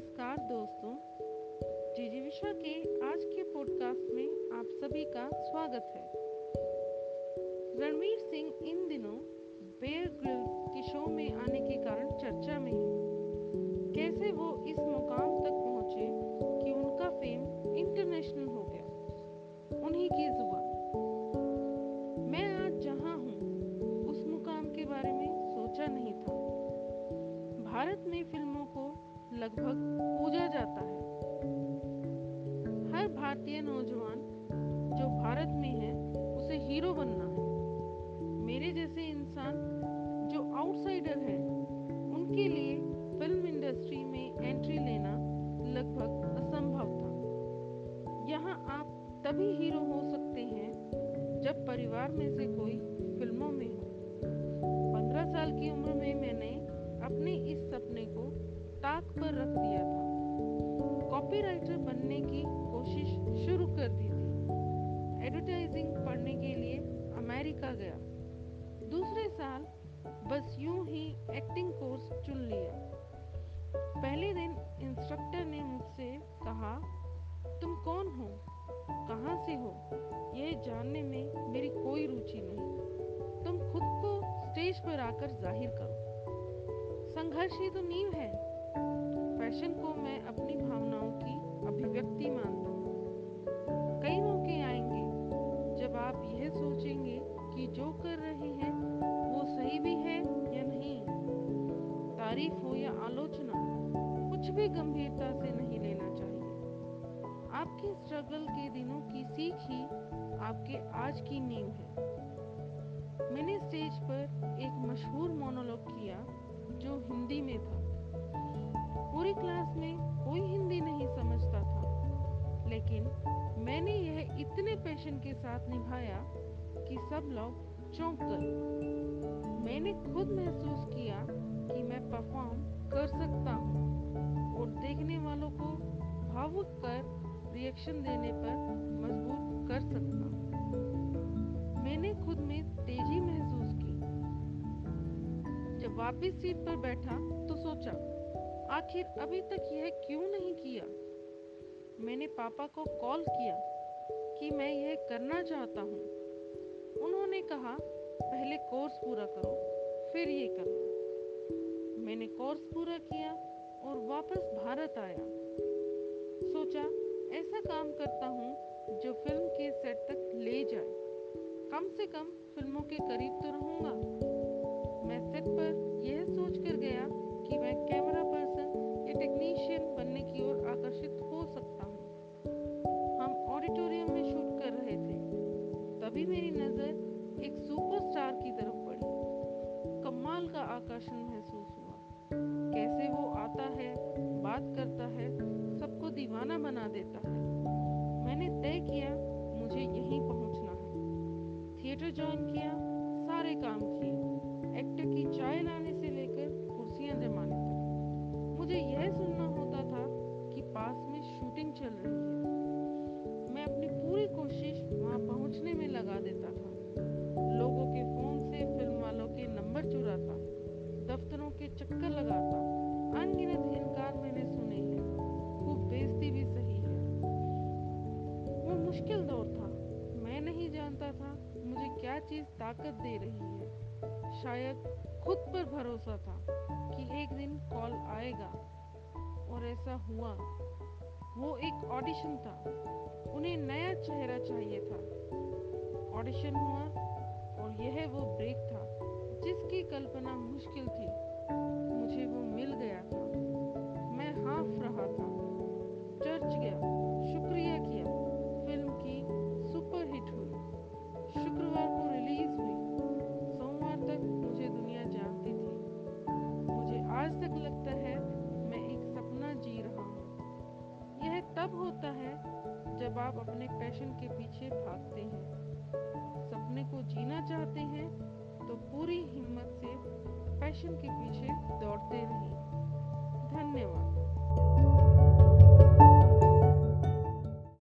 नमस्कार दोस्तों। जीजी विश्वा के आज के पॉडकास्ट में आप सभी का स्वागत है। रणवीर सिंह इन दिनों बेयर ग्रिल्स के शो में आने के कारण चर्चा में है। कैसे वो इस मुकाम तक पहुँचे कि उनका फेम इंटरनेशनल हो गया? उन्हीं की ज़ुबान। मैं आज जहाँ हूँ, उस मुकाम के बारे में सोचा नहीं था। भारत में फ़िल्मों को लगभग पूजा जाता है। हर भारतीय नौजवान जो भारत में है, उसे हीरो बनना है। मेरे जैसे इंसान जो आउटसाइडर है, उनके लिए फ़िल्म इंडस्ट्री में एंट्री लेना लगभग असंभव था। यहाँ आप तभी हीरो हो सकते हैं जब परिवार में से कोई ताक पर रख दिया था। कॉपीराइटर बनने की कोशिश शुरू कर दी थी। एडवर्टाइजिंग पढ़ने के लिए अमेरिका गया। दूसरे साल बस यूँ ही एक्टिंग कोर्स चुन लिया। पहले दिन इंस्ट्रक्टर ने मुझसे कहा, तुम कौन हो? कहाँ से हो? यह जानने में मेरी कोई रुचि नहीं। तुम खुद को स्टेज पर आकर ज़ाहिर करो। संघर्ष ही तो नींव है। फ़ैशन को मैं अपनी भावनाओं की अभिव्यक्ति मानता हूँ। कई मौके आएँगे जब आप यह सोचेंगे कि जो कर रहे हैं, वो सही भी है या नहीं। तारीफ़ हो या आलोचना, कुछ भी गंभीरता से नहीं लेना चाहिए। आपके स्ट्रगल के दिनों की सीख ही आपके आज की नींव है। मैंने स्टेज पर एक मशहूर मोनोलॉग किया जो हिंदी में था। पूरी क्लास में कोई हिंदी नहीं समझता था। लेकिन मैंने यह इतने पैशन के साथ निभाया कि सब लोग चौंक गए। मैंने खुद महसूस किया कि मैं परफॉर्म कर सकता हूँ और देखने वालों को भावुक कर रिएक्शन देने पर मजबूर कर सकता हूँ। मैंने खुद में तेज़ी महसूस की। जब वापस सीट पर बैठा तो सोचा आखिर अभी तक यह क्यों नहीं किया? मैंने पापा को कॉल किया कि मैं यह करना चाहता हूँ। उन्होंने कहा, पहले कोर्स पूरा करो, फिर ये करना। मैंने कोर्स पूरा किया और वापस भारत आया। सोचा, ऐसा काम करता हूँ जो फ़िल्म के सेट तक ले जाए। कम से कम फ़िल्मों के करीब तो रहूँगा। मैं सेट पर यह तभी मेरी नज़र एक सुपरस्टार की तरफ़ पड़ी। कमाल का आकर्षण महसूस हुआ। कैसे वो आता है, बात करता है, सबको दीवाना बना देता है। मैंने तय किया, मुझे यहीं पहुँचना है। थिएटर ज्वाइन किया, सारे काम किए। क्या चीज़ ताकत दे रही है? शायद खुद पर भरोसा था कि एक दिन कॉल आएगा। और ऐसा हुआ। वो एक ऑडिशन था। उन्हें नया चेहरा चाहिए था। ऑडिशन हुआ और यह वो ब्रेक था जिसकी कल्पना मुश्किल जब आप अपने पैशन के पीछे भागते हैं, सपने को जीना चाहते हैं तो पूरी हिम्मत से पैशन के पीछे दौड़ते रहें धन्यवाद।